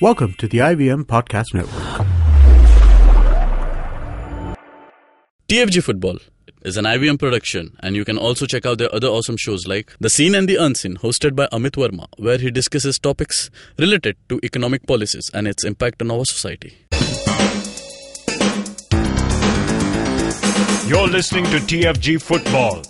Welcome to the IVM Podcast Network. TFG Football is an IVM production, and you can also check out their other awesome shows like The Seen and the Unseen, hosted by Amit Verma, where he discusses topics related to economic policies and its impact on our society. You're listening to TFG Football.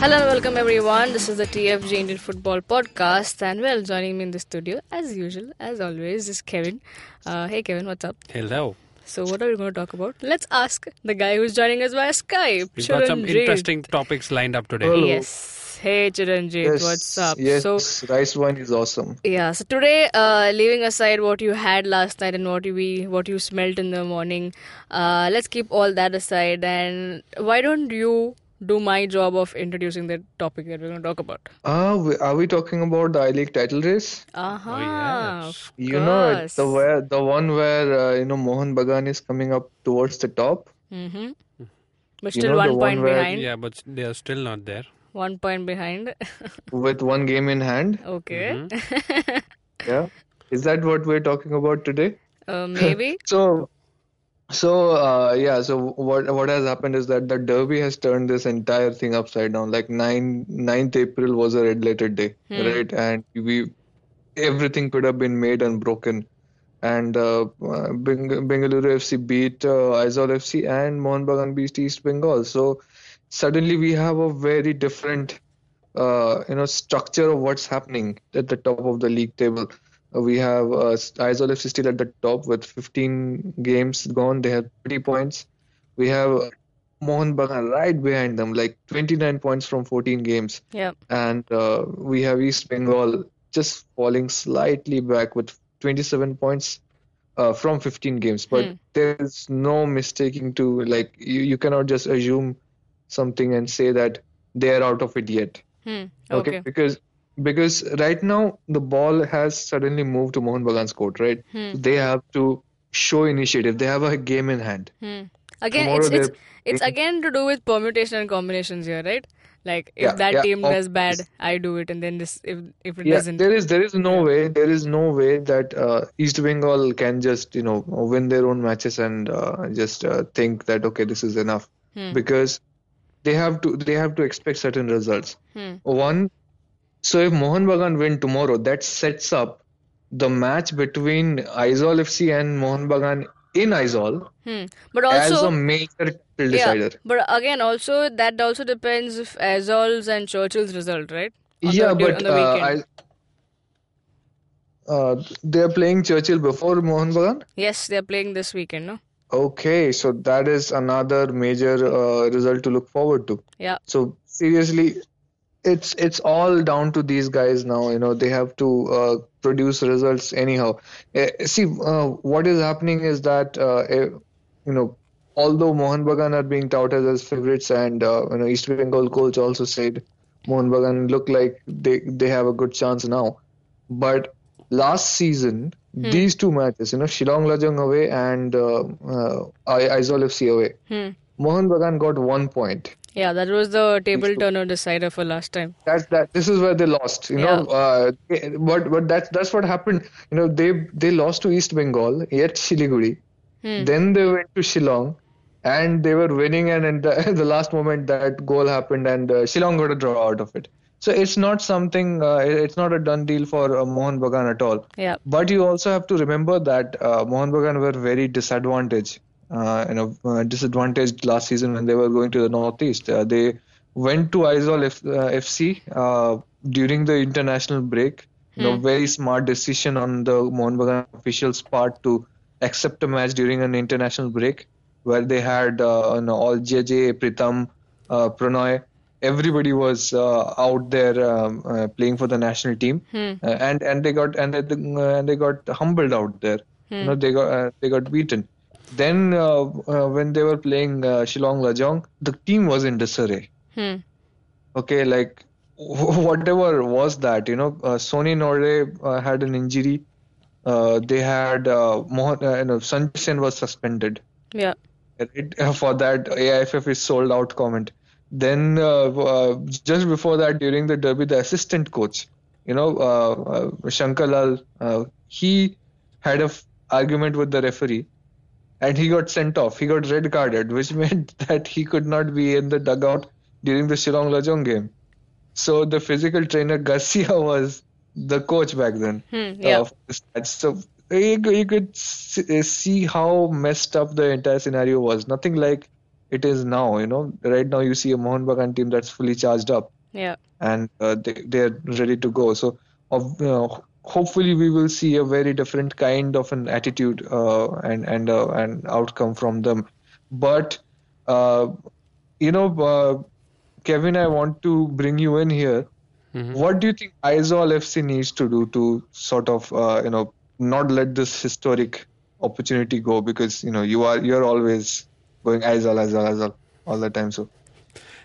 Hello and welcome everyone. This is the TFG Indian Football Podcast, and well, joining me in the studio, as usual, as always, is Kevin. Uh, hey Kevin, what's up? Hello. So, what are we going to talk about? Let's ask the guy who's joining us via Skype. We've got some interesting topics lined up today. Hello. Yes. Hey Chiranjeev, Yes, what's up? Yes, So, rice wine is awesome. yeah. So today, uh, leaving aside what you had last night and what you we what you smelt in the morning, uh, let's keep all that aside. And why don't you do my job of introducing the topic that we're going to talk about? Ah, we- are we talking about the I League title race? Uh-huh. yes. of You know, it's the where the one where uh, you know Mohun Bagan is coming up towards the top. Mm-hmm. But You still know, one point where- behind. Yeah, but they are still not there. One point behind. with one game in hand. okay. Mm-hmm. Yeah, is that what we're talking about today? uh, maybe. So, so uh, yeah. So what what has happened is that the Derby has turned this entire thing upside down. Like 9 9th April was a red letter day, Hmm. right? And we everything could have been made and broken. And uh, Beng Bengaluru FC beat uh, Aizawl FC and Mohun Bagan beat East Bengal. So suddenly we have a very different uh, you know structure of what's happening at the top of the league table. We have uh, FC still at the top with 15 games gone. They have 30 points. We have Mohun Bagan right behind them, like 29 points from 14 games. Yeah. And uh, we have East Bengal just falling slightly back with 27 points uh, from 15 games. But Hmm. there's no mistaking to like you, you cannot just assume something and say that they're out of it yet. Hmm. Okay, Okay. because because right now the ball has suddenly moved to Mohun Bagan's court, right? Hmm. They have to show initiative. They have a game in hand. Hmm. Again, Tomorrow it's it's it's again to do with permutation and combinations here, right? Like if Yeah, that yeah, team does bad. I do it, and then this if if it Yeah, doesn't. there is there is no way there is no way that uh, East Bengal can just you know win their own matches and uh, just uh, think that okay this is enough Hmm. because they have to they have to expect certain results. Hmm. One, so if Mohun Bagan win tomorrow, that sets up the match between Aizawl FC and Mohun Bagan in Aizawl Hmm. But also, as a major yeah. decider. But again, also that also depends if Aizawl's and Churchill's result, right? On Yeah, dur- but the uh. I, uh, they're playing Churchill before Mohun Bagan. Yes, they're playing this weekend, no? Okay, so that is another major uh, result to look forward to. Yeah. So seriously, it's it's all down to these guys now. You know, they have to uh, produce results anyhow. Eh, see, uh, what is happening is that uh, eh, you know, although Mohun Bagan are being touted as favorites, and uh, you know, East Bengal coach also said Mohun Bagan look like they they have a good chance now, but last season these two matches, you know, Shillong Lajong away and uh, uh, I- Aizawl FC away, Hmm. Mohun Bagan got one point. Yeah, that was the table turner decider for last time. That's that. This is where they lost. You know, uh, but but that's that's what happened. You know, they they lost to East Bengal, yet Siliguri. Hmm. Then they went to Shillong, and they were winning, and in the, the last moment that goal happened, and uh, Shillong got a draw out of it. So it's not something. Uh, it's not a done deal for uh, Mohun Bagan at all. Yeah. But you also have to remember that uh, Mohun Bagan were very disadvantaged, you know, uh, disadvantaged last season when they were going to the northeast. Uh, they went to Aizawl F- uh, FC uh, during the international break. You know, very smart decision on the Mohun Bagan officials' part to accept a match during an international break, where they had uh, you know, all JJ, Pritam, uh, Pronay. Everybody was uh, out there um, uh, playing for the national team, Hmm. uh, and and they got and they, uh, and they got humbled out there. You know, they got uh, they got beaten. Then uh, uh, when they were playing uh, Shillong Lajong, the team was in disarray. Hmm. Okay, like whatever was that, you know, uh, Sony Norde uh, had an injury. Uh, they had uh, Mohan, uh, you know, Sanjay Sen was suspended Yeah. right, for that AIFF is sold out comment. Then uh, uh, just before that, during the derby, the assistant coach, you know, uh, uh, Shankar Lal, uh, he had a f- argument with the referee, and he got sent off. He got red carded, which meant that he could not be in the dugout during the Shillong Lajong game. So the physical trainer Garcia was the coach back then. Hmm, yeah. match. So you, could- you could uh, see how messed up the entire scenario was. Nothing like it is now. You know, right now you see a Mohun Bagan team that's fully charged up Yeah. and uh, they they're ready to go. So of, you know, hopefully we will see a very different kind of an attitude uh, and and uh, and outcome from them. But uh, you know, uh, Kevin, I want to bring you in here. What do you think Aizawl FC needs to do to sort of uh, you know not let this historic opportunity go? Because you know you are you're always going Aizawl, Aizawl, Aizawl all the time. So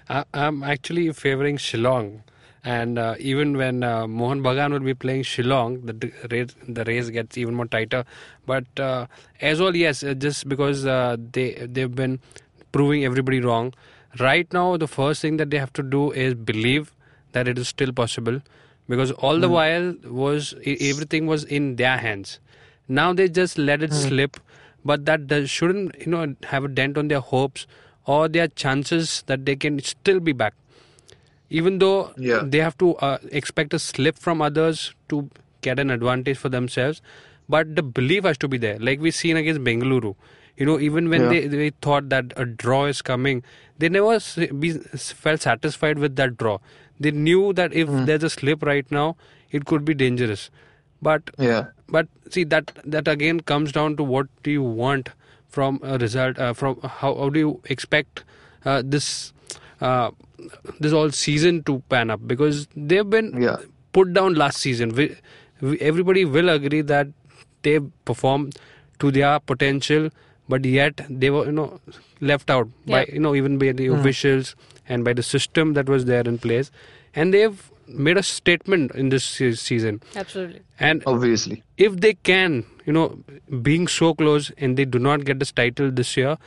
I, I'm actually favoring Shillong. And uh, even when uh, Mohun Bagan will be playing Shillong, the race, the race gets even more tighter. But uh, as well, yes, uh, just because uh, they they've been proving everybody wrong. Right now, the first thing that they have to do is believe that it is still possible, because all the while was everything was in their hands. Now they just let it slip, but that shouldn't you know have a dent on their hopes or their chances that they can still be back even though Yeah. they have to uh, expect a slip from others to get an advantage for themselves but the belief has to be there like we've seen against bengaluru you know even when Yeah. they, they thought that a draw is coming they never be, felt satisfied with that draw they knew that if Hmm. there's a slip right now it could be dangerous but yeah. but see that that again comes down to what do you want from a result uh, from how, how do you expect uh, this uh, this all season to pan up because they've been Yeah. put down last season we, we, everybody will agree that they performed to their potential but yet they were you know left out by you know even by the officials and by the system that was there in place and they've made a statement in this season Absolutely. and Obviously. if they can, you know, being so close and they do not get this title this year,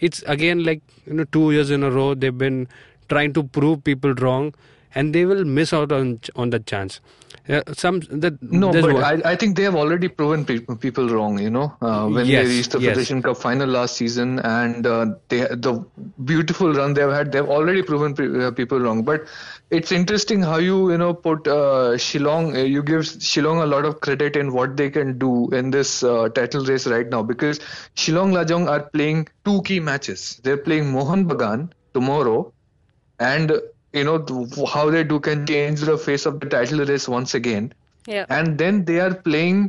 it's again like you know two years in a row they've been trying to prove people wrong, and they will miss out on on that chance. Uh, some that No, but I, I think they have already proven pe- people wrong. You know, uh, when Yes, they reached the yes. Federation Cup final last season, and uh, they the beautiful run they've had, they've already proven pe- uh, people wrong. But it's interesting how you you know put uh, Shillong, uh, you give Shillong a lot of credit in what they can do in this uh, title race right now because Shillong Lajong are playing two key matches. They're playing Mohun Bagan tomorrow, and you know how they do can change the face of the title race once again Yeah. and then they are playing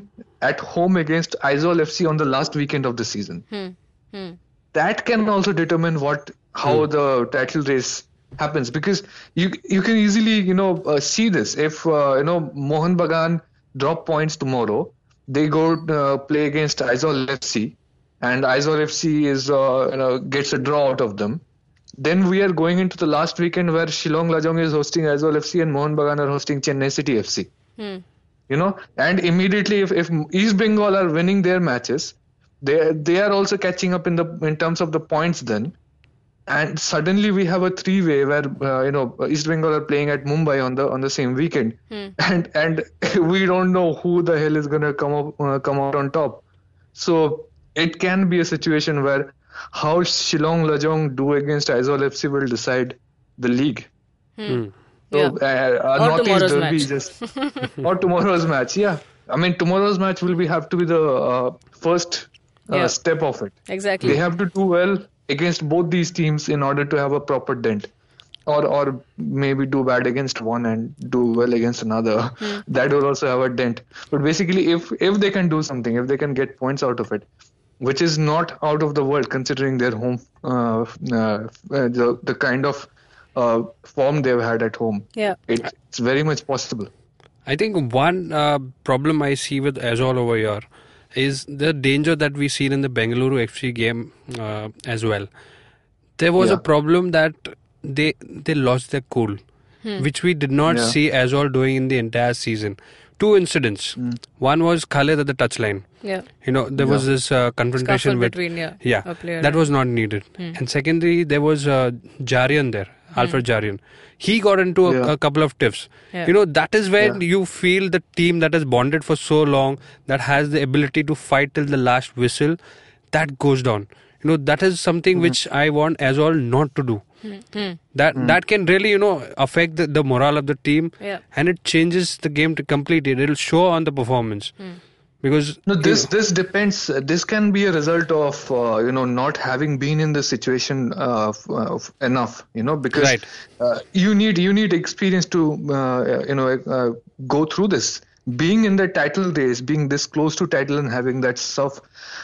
at home against Aizawl FC on the last weekend of the season. Hmm. Hmm. That can also determine what how the title race happens because you you can easily you know uh, see this if uh, you know Mohun Bagan drop points tomorrow, they go uh, play against Aizawl FC, and Aizawl FC is uh, you know gets a draw out of them. Then we are going into the last weekend where Shillong Lajong is hosting Aizawl FC and Mohun Bagan are hosting Chennai City FC Hmm. you know and immediately if, if east bengal are winning their matches they they are also catching up in the in terms of the points then. And suddenly we have a three way where uh, you know east bengal are playing at mumbai on the on the same weekend. And and we don't know who the hell is going to come up uh, come out on top. So it can be a situation where how shillong lajong do against aizawl fc will decide the league Hmm. so, Yeah. uh, uh, Or Northeast tomorrow's derby just or tomorrow's match. Yeah, I mean tomorrow's match will be have to be the uh, first uh, Yeah. step of it. Exactly. They have to do well against both these teams in order to have a proper dent, or or maybe do bad against one and do well against another. Hmm. That will also have a dent. But basically, if if they can do something, if they can get points out of it. Which is not out of the world considering their home, uh, uh, uh, the the kind of uh, form they've had at home Yeah. it, it's very much possible. I think one uh, problem I see with Aizawl over here is the danger that we seen in the Bengaluru FC game uh, as well. There was Yeah. a problem that they they lost their cool, which we did not Yeah. see Aizawl doing in the entire season. Two incidents. Hmm. One was Khalid at the touchline. Yeah. You know, there was this uh, confrontation Scuffle with between, yeah, yeah, a player that and- was not needed. And secondly, there was uh, Jaryan there, Alfred Jaryan. He got into a, Yeah. a couple of tiffs. Yeah. You know, that is where Yeah. you feel the team that has bonded for so long, that has the ability to fight till the last whistle, that goes down. You know, that is something which I want Aizawl not to do. That that can really, you know, affect the, the morale of the team Yeah. and it changes the game to completely. It'll show on the performance. Because No, this this depends. This can be a result of uh, you know not having been in the situation uh, f- uh, f- enough. You know because Right. uh, you need you need experience to uh, you know uh, go through this. Being in the title race, being this close to title, and having that tough,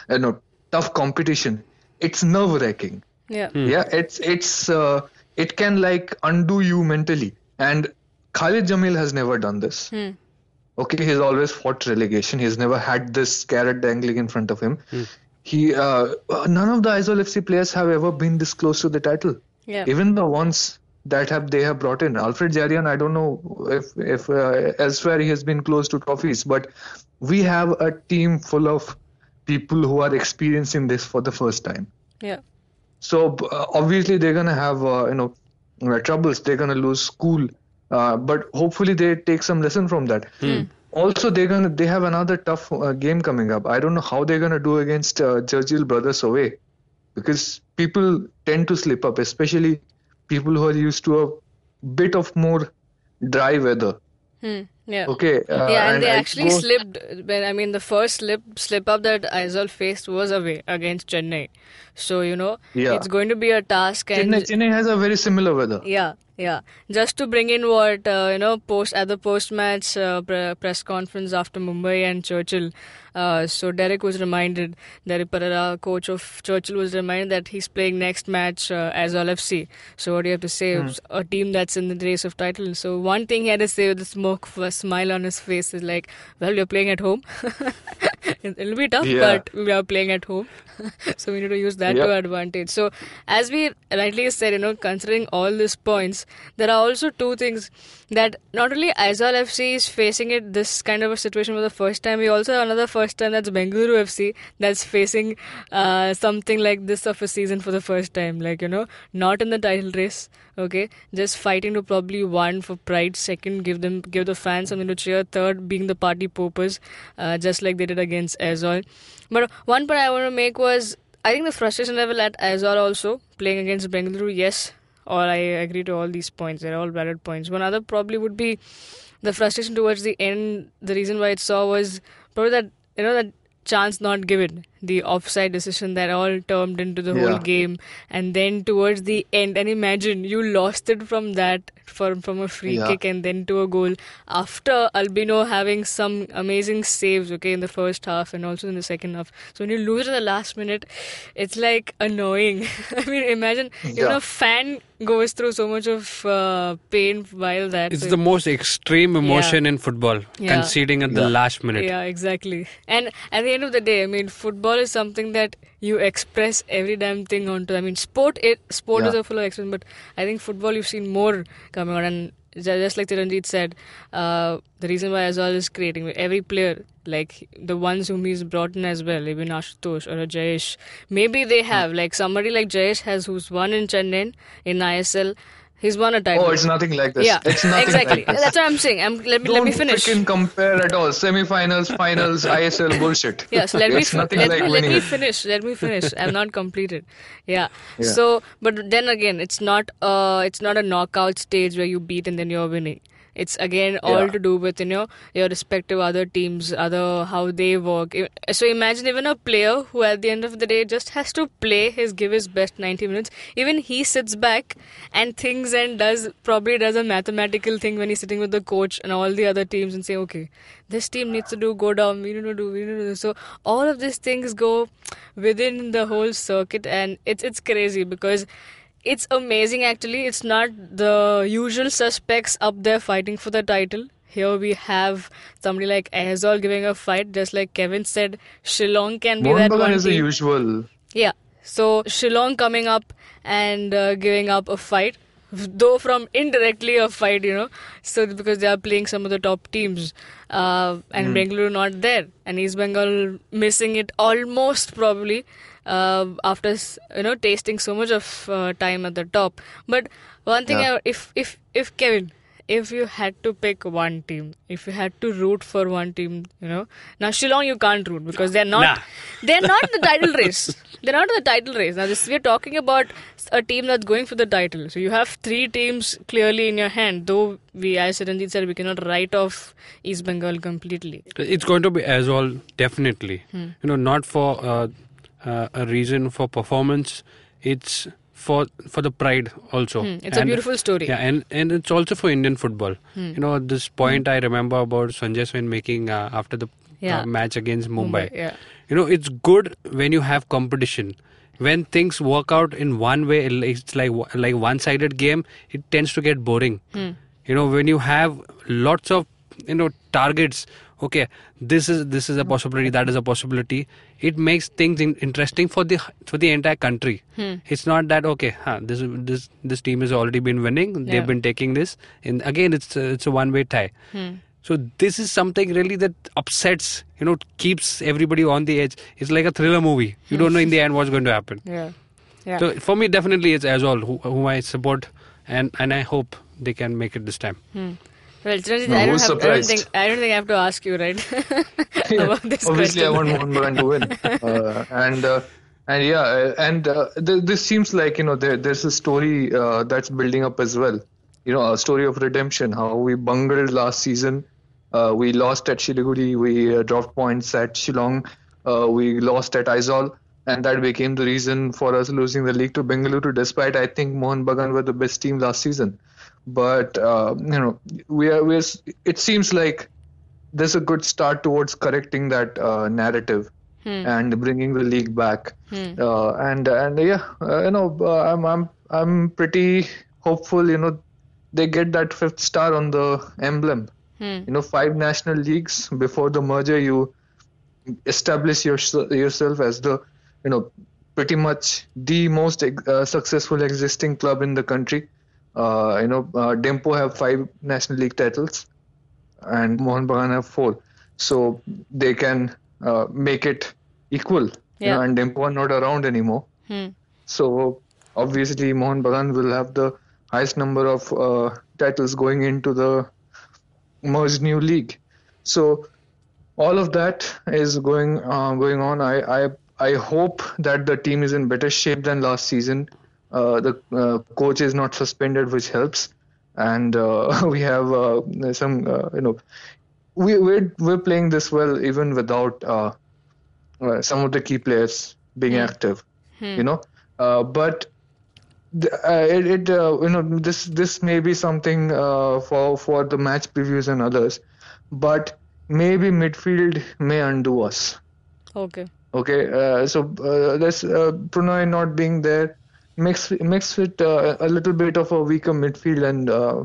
you know, tough competition, it's nerve wracking. Yeah. Yeah, it's it's uh, it can like undo you mentally. And Khalid Jamil has never done this. Okay, he's always fought relegation. He's never had this carrot dangling in front of him. He uh, none of the Aizawl FC players have ever been this close to the title. Yeah. Even the ones that have they have brought in Alfred Jaryan. I don't know if if uh, elsewhere he has been close to trophies, but we have a team full of people who are experiencing this for the first time. Yeah. So uh, obviously they're gonna have uh, you know uh, troubles. They're gonna lose school, uh, but hopefully they take some lesson from that. Also, they're gonna they have another tough uh, game coming up. I don't know how they're gonna do against uh, Churchill Brothers away, because people tend to slip up, especially people who are used to a bit of more dry weather. Hmm. Yeah. Okay. Uh, yeah, and, they I actually go- slipped. When I mean, the first slip slip up that Aizawl faced was away against Chennai. So you know, Yeah. it's going to be a task. And Chennai, Chennai has a very similar weather. yeah, yeah. Just to bring in what uh, you know, post at the post match uh, pre- press conference after Mumbai and Churchill. Uh, so Derek was reminded, Derek Pereira, coach of Churchill, was reminded that he's playing next match uh, Aizawl FC. So what do you have to say? It's A team that's in the race of title. So one thing he had to say with a smoke, a smile on his face is like, "Well, you're playing at home. It- It'll be tough, Yeah. but we are playing at home, so we need to use that to Yep. our advantage." So as we rightly said, you know, considering all these points, there are also two things that not only Aizawl FC is facing it this kind of a situation for the first time, we also have another first time that's Bengaluru FC that's facing uh, something like this of a season for the first time. Like you know, not in the title race, okay, just fighting to probably one for pride, second give them give the fans something to cheer, third being the party poopers, uh, just like they did against Aizawl. But one point I want to make was I think the frustration level at Aizawl also playing against Bengaluru, yes, or I agree to all these points. They're all valid points. One other probably would be the frustration towards the end. The reason why it saw was probably that you know that chance not given, the offside decision that all turned into the whole game, and then towards the end, and imagine you lost it from that from from a free Yeah. kick and then to a goal after Albino having some amazing saves. Okay, in the first half and also in the second half. So when you lose in the last minute, it's like annoying. I mean, imagine even Yeah. a fan goes through so much of uh, pain while that. it's so- the most extreme emotion in football, Yeah. conceding at the last minute. Yeah, exactly. And at the end of the day, I mean, football is something that you express every damn thing onto. I mean, sport it sport is a full of expression, but I think football you've seen more coming on. And just like Chiranjit said, uh, the reason why Aizawl is creating every player, like the ones whom he's brought in as well, even Ashutosh or a Jayesh, maybe they have like somebody like Jayesh has who's won in Chennai in ISL. He's won a title. Oh, it's nothing like this. yeah, it's nothing exactly. Like this. That's what I'm saying. I'm, let me let me finish. Don't compare at all. Semi-finals, finals, ISL bullshit. Yes, let me nothing let, like me, let me finish. Let me finish. I'm not completed. Yeah. Yeah. So, but then again, it's not uh it's not a knockout stage where you beat and then you're winning. It's again all Yeah. to do with you know your respective other teams, other how they work. So imagine even a player who at the end of the day just has to play his give his best 90 minutes. Even he sits back and thinks and does probably does a mathematical thing when he's sitting with the coach and all the other teams and say, okay, this team needs to do go down. We need to do. We need to do. So all of these things go within the whole circuit, and it's it's crazy because it's amazing actually. It's not the usual suspects up there fighting for the title. Here we have somebody like Aizawl giving a fight, just like Kevin said. Shillong can be that one is the usual. Yeah. So Shillong coming up and uh, giving up a fight, though from indirectly a fight, you know. So because they are playing some of the top teams, uh, and Bengaluru not there, and East Bengal missing it almost probably. Uh, after you know tasting so much of uh, time at the top. But one thing, Yeah. I, if if if Kevin, if you had to pick one team, if you had to root for one team, you know, now Shillong you can't root because they're not Nah. they're not in the title race. They're not in the title race. Now this we're talking about a team that's going for the title. So you have three teams clearly in your hand. Though we, as Ranjit said, we cannot write off East Bengal completely. It's going to be as well, definitely. Hmm. You know, not for uh, uh, a reason for performance. It's for for the pride also. Hmm, it's a beautiful story. Hmm. Yeah, and and it's also for Indian football. You know, this point I remember about Sanjay Swain making uh, after the Yeah. uh, match against Mumbai. Yeah. You know, it's good when you have competition. When things work out in one way, it's like like one-sided game. It tends to get boring. Hmm. You know, when you have lots of you know targets. Okay, this is this is a possibility. That is a possibility. It makes things in, interesting for the for the entire country. Hmm. It's not that okay. Huh, this this this team has already been winning. Yeah. They've been taking this, and again, it's a, it's a one-way tie. Hmm. So this is something really that upsets, you know, keeps everybody on the edge. It's like a thriller movie. You don't know in the end what's going to happen. Yeah. Yeah. So for me, definitely it's Aizawl who, whom I support, and and I hope they can make it this time. Well, Chiranjit, No, I, don't have, I don't think I don't think I have to ask you, right? about this Obviously, I want Mohun Bagan to win, uh, and uh, and yeah, uh, and uh, th- this seems like you know there, there's a story uh, that's building up as well. You know, a story of redemption. How we bungled last season. Uh, we lost at Siliguri. We uh, dropped points at Shillong. Uh, we lost at Aizawl. And that became the reason for us losing the league to Bengaluru, despite I think Mohun Bagan were the best team last season. But uh, you know, we are we're, it seems like there's a good start towards correcting that uh, narrative and bringing the league back. Uh, and and yeah, uh, you know, uh, I'm I'm I'm pretty hopeful. You know, they get that fifth star on the emblem. You know, five national leagues before the merger, you establish your, yourself as the you know pretty much the most uh, successful existing club in the country. Uh, you know, uh, Dempo have five national league titles and Mohun Bagan have four. So they can uh, make it equal. You Yeah. know, and Dempo are not around anymore. Hmm. So obviously Mohun Bagan will have the highest number of uh, titles going into the merged new league. So all of that is going uh, going on. I, I I hope that the team is in better shape than last season. Uh, the uh, coach is not suspended, which helps, and uh, we have uh, some uh, you know we we're, we're playing this well even without uh, uh, some of the key players being active. You know, uh, but uh, it, it uh, you know this this may be something uh, for for the match previews and others, but maybe midfield may undo us. Okay. Okay, uh, so uh, this uh, Pronay not being there makes makes it uh, a little bit of a weaker midfield, and uh,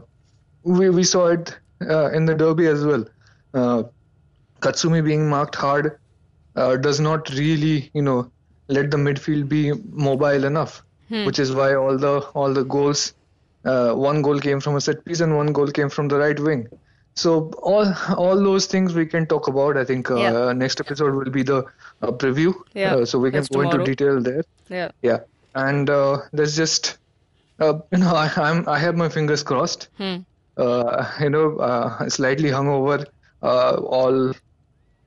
we we saw it uh, in the derby as well. Uh, Katsumi being marked hard uh, does not really, you know, let the midfield be mobile enough, which is why all the all the goals, uh, one goal came from a set piece and one goal came from the right wing. So all all those things we can talk about. I think uh, Yeah. next episode will be the uh, preview, Yeah, so we can that's go into detail there. Yeah. Yeah, and uh, there's just uh, you know I, I'm I have my fingers crossed. Hmm. Uh, you know, uh, slightly hungover, uh, all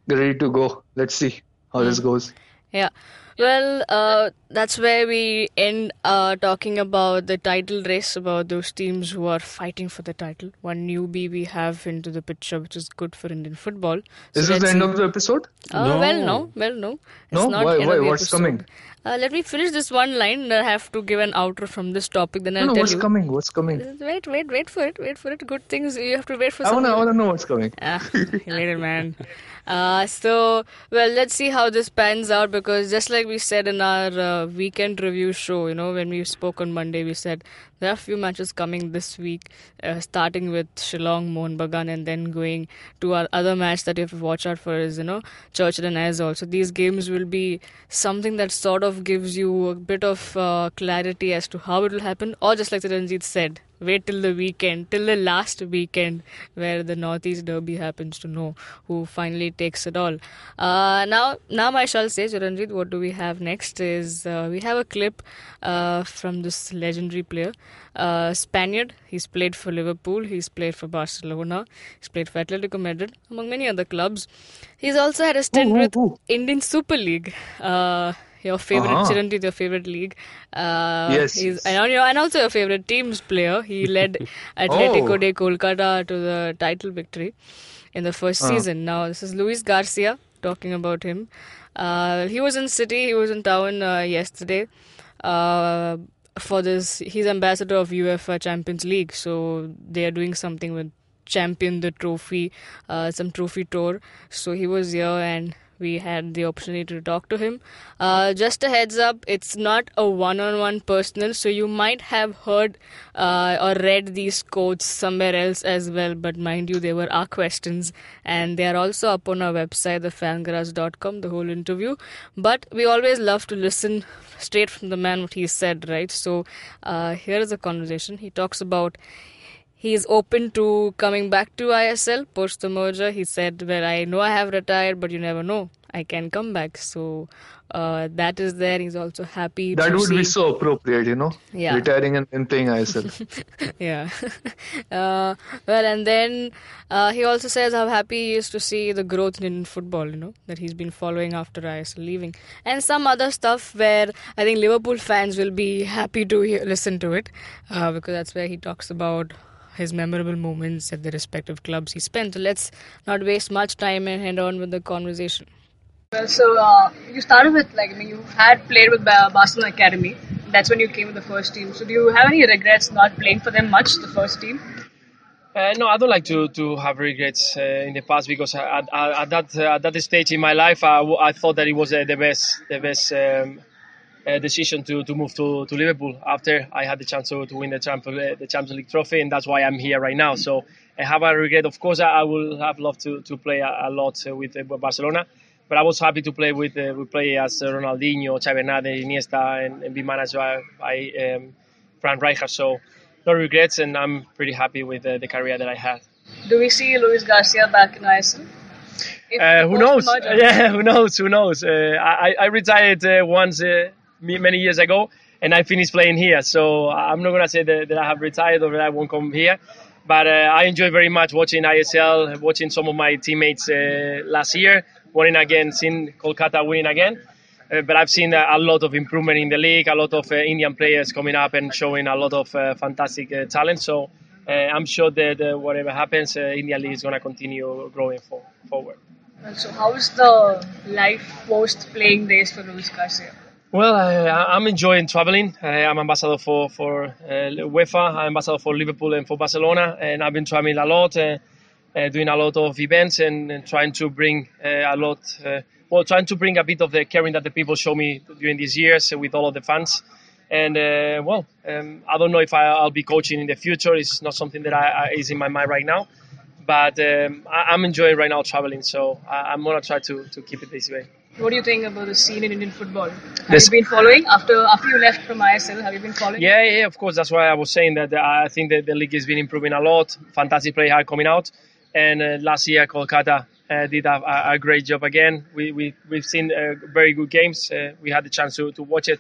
ready to go. Let's see how this goes. Yeah. Well, uh, that's where we end uh, talking about the title race, about those teams who are fighting for the title. One newbie we have into the picture, which is good for Indian football. So Is this the end of the episode? Uh, Well, No. no. Well, no. It's No? not Why- why? What's episode. coming? Uh, let me finish this one line. I have to give an outro from this topic. Then I'll no, no, tell what's you. coming? What's coming? Wait, wait, wait for it. Wait for it. Good things. You have to wait for I wanna, I wanna know what's coming. Ah, later, man. Uh, so, well, let's see how this pans out because just like we said in our uh, weekend review show, you know, when we spoke on Monday, we said there are a few matches coming this week, uh, starting with Shillong, Mohun Bagan, and then going to our other match that you have to watch out for is, you know, Churchill and Aizawl. So these games will be something that sort of gives you a bit of uh, clarity as to how it will happen, or just like the Ranjit said, wait till the weekend, till the last weekend, where the Northeast Derby happens to know who finally takes it all. Uh, now, now I shall say, Chiranjit, what do we have next? Is uh, we have a clip uh, from this legendary player, uh, Spaniard. He's played for Liverpool. He's played for Barcelona. He's played for Atletico Madrid, among many other clubs. He's also had a stint with Indian Super League. Your favorite Uh-huh. Your favorite league. Uh, Yes, he's. And, and also your favorite team's player. He led Atletico Oh. de Kolkata to the title victory in the first season. Now, this is Luis Garcia talking about him. Uh, he was in City, he was in town uh, yesterday. Uh, for this, he's ambassador of UEFA Champions League, so they are doing something with champion the trophy, uh, some trophy tour. So he was here and we had the opportunity to talk to him. Uh, just a heads up, it's not a one on one personal, so you might have heard uh, or read these quotes somewhere else as well, but mind you, they were our questions and they are also up on our website, thefangarage.com, the whole interview. But we always love to listen straight from the man what he said, right? So uh, here is a conversation. He talks about he is open to coming back to ISL post the merger. He said, "Well, I know I have retired, but you never know. I can come back." So uh, that is there. He's also happy. That would be so appropriate, you know, Yeah. retiring and, and playing ISL. yeah. uh, well, and then uh, he also says how happy he is to see the growth in Indian football, you know, that he's been following after ISL leaving. And some other stuff where I think Liverpool fans will be happy to hear, listen to it uh, because that's where he talks about his memorable moments at the respective clubs he spent. So let's not waste much time and head on with the conversation. Well, so uh, you started with like I mean, you had played with Ba- Barcelona Academy. That's when you came with the first team. So do you have any regrets not playing for them much, the first team? Uh, no, I don't like to, to have regrets uh, in the past because at, at, at that uh, at that stage in my life, I thought that it was uh, the best the best um, decision to, to move to, to Liverpool after I had the chance to, to win the Champions the Champions League trophy, and that's why I'm here right now. So I have a regret. Of course, I, I will have loved to, to play a, a lot uh, with uh, Barcelona, but I was happy to play with uh, we play as Ronaldinho, Xavi Hernandez, Iniesta, and, and be managed by, by um, Frank Rijkaard. So no regrets, and I'm pretty happy with uh, the career that I had. Do we see Luis Garcia back in ISL? If Uh, who knows? Yeah, who knows? Who knows? Uh, I, I retired uh, once uh, many years ago, and I finished playing here. So I'm not gonna say that, that I have retired or that I won't come here. But uh, I enjoy very much watching ISL, watching some of my teammates uh, last year winning again, seeing Kolkata winning again. Uh, but I've seen a lot of improvement in the league, a lot of uh, Indian players coming up and showing a lot of uh, fantastic uh, talent. So I'm sure that whatever happens, Indian league is going to continue growing for, forward. So how is the life post playing days for Luis Garcia? Well, uh, I'm enjoying traveling. Uh, I'm ambassador for for uh, UEFA. I'm ambassador for Liverpool and for Barcelona, and I've been traveling a lot, uh, uh, doing a lot of events and, and trying to bring uh, a lot. Well, trying to bring a bit of the caring that the people show me during these years with all of the fans. And well, um, I don't know if I, I'll be coaching in the future. It's not something that I, I, is in my mind right now. But um, I, I'm enjoying right now traveling, so I, I'm gonna try to, to keep it this way. What do you think about the scene in Indian football? Have This- you been following after after you left from ISL? Have you been following? Yeah, yeah, of course. That's why I was saying that uh, I think that the league has been improving a lot. Fantastic players are coming out, and uh, last year Kolkata uh, did a, a- great job again. We we we've seen uh, very good games. Uh, we had the chance to, to watch it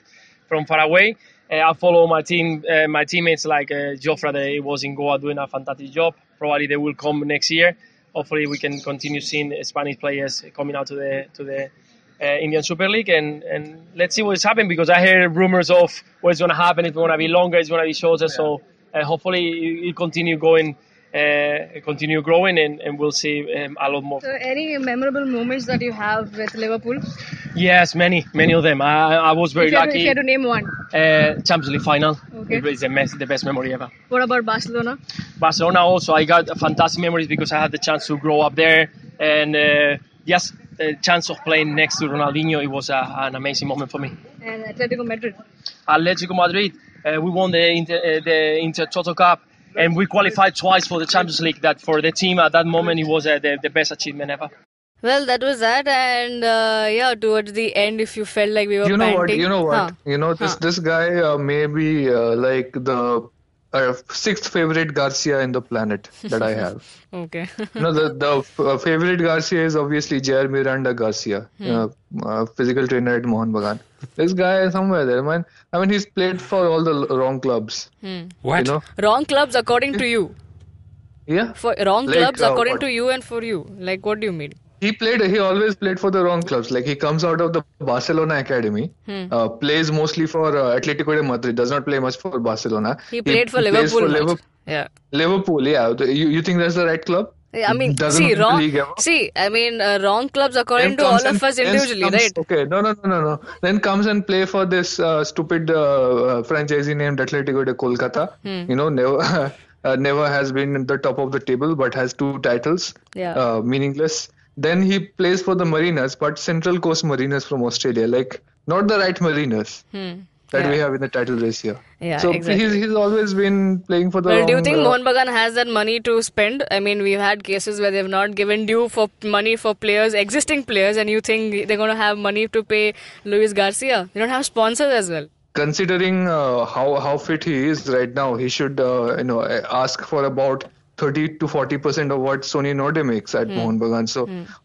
from far away. Uh, I follow my team, uh, my teammates like uh, Jofre. Was in Goa doing a fantastic job. Probably they will come next year. Hopefully, we can continue seeing Spanish players coming out to the to the Indian Super League, and, and let's see what's happening because I hear rumors of what's going to happen. It's going to be longer, it's going to be shorter. So uh, hopefully it, it continue going, uh, continue growing, and, and we'll see um, a lot more. So any memorable moments that you have with Liverpool? Yes, many, many of them. I, I was very if, you had, if lucky. you had to name one. Uh, Champions League final. Okay. It was the best, the best memory ever. What about Barcelona? Barcelona also, I got fantastic memories because I had the chance to grow up there, and uh, yes, the chance of playing next to Ronaldinho, it was a, an amazing moment for me. And Atletico Madrid. Atletico Madrid, uh, we won the Inter, uh, the Inter Toto Cup, and we qualified twice for the Champions League. That for the team at that moment, it was uh, the, the best achievement ever. Well, that was that, and uh, yeah, towards the end, if you felt like we were You know what? You know what? Huh. You know this Huh. this guy uh, may be uh, like the uh, sixth favorite Garcia in the planet that I have. Okay. no, the the f- uh, favorite Garcia is obviously Jair Miranda Garcia, uh, uh, physical trainer at Mohun Bagan. This guy is somewhere there, man. I mean, he's played for all the l- wrong clubs. What? You know, wrong clubs according to you. yeah. For wrong Like, clubs uh, according what- to you and for you. Like what do you mean? He played. He always played for the wrong clubs. Like he comes out of the Barcelona academy, Hmm. uh, plays mostly for uh, Atletico de Madrid. Does not play much for Barcelona. He played for plays Liverpool. For. Liverpool. Yeah. Liverpool, yeah. You, you think that's the right club? Yeah, I mean, Doesn't see, wrong. See, I mean, uh, wrong clubs according to all of us individually, comes- right? Okay, no, no, no, no, no. Then comes and play for this uh, stupid uh, uh, franchisee named Atletico de Kolkata. Hmm. You know, never, uh, never has been in the top of the table, but has two titles. Yeah. Uh, meaningless. Then he plays for the Mariners, but Central Coast Mariners from Australia, like not the right Mariners that we Hmm. Have in the title race here. Yeah, so exactly. he's he's always been playing for the. Well, do you think uh, Mohun Bagan has that money to spend? I mean, we've had cases where they've not given due for money for players, existing players, and you think they're going to have money to pay Luis Garcia? They don't have sponsors as well. considering uh, how how fit he is right now, he should uh, you know ask for about 30 to 40 percent of what Sony Norde makes at Mohun Bagan. So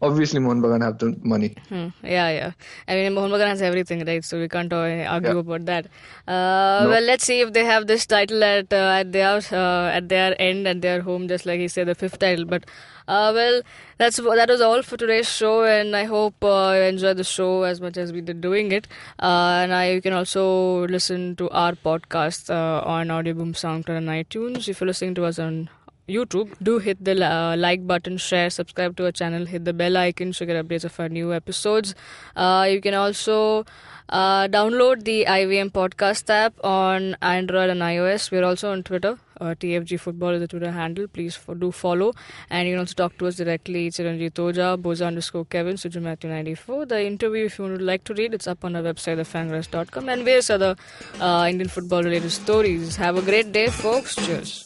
obviously Mohun Bagan have the money. Hmm. Yeah, yeah. I mean, Mohun Bagan has everything, right? So we can't argue Yeah. about that. Uh, No. Well, let's see if they have this title at uh, at their uh, at their end at their home, just like he said, the fifth title. But uh, well, that's that was all for today's show, and I hope uh, you enjoyed the show as much as we did doing it. Uh, and I, you can also listen to our podcast uh, on Audioboom SoundCloud and iTunes. If you're listening to us on YouTube. Do hit the uh, like button, share, subscribe to our channel, hit the bell icon to get updates of our new episodes. Uh, you can also uh, download the IVM podcast app on Android and iOS. We're also on Twitter. Uh, TFG Football is the Twitter handle. Please for, do follow. And you can also talk to us directly. Chiranjit Toja, Boza underscore Kevin, Suju Matthew 94. The interview, if you would like to read, it's up on our website, thefangarage.com. And various other uh, Indian football related stories. Have a great day, folks. Cheers.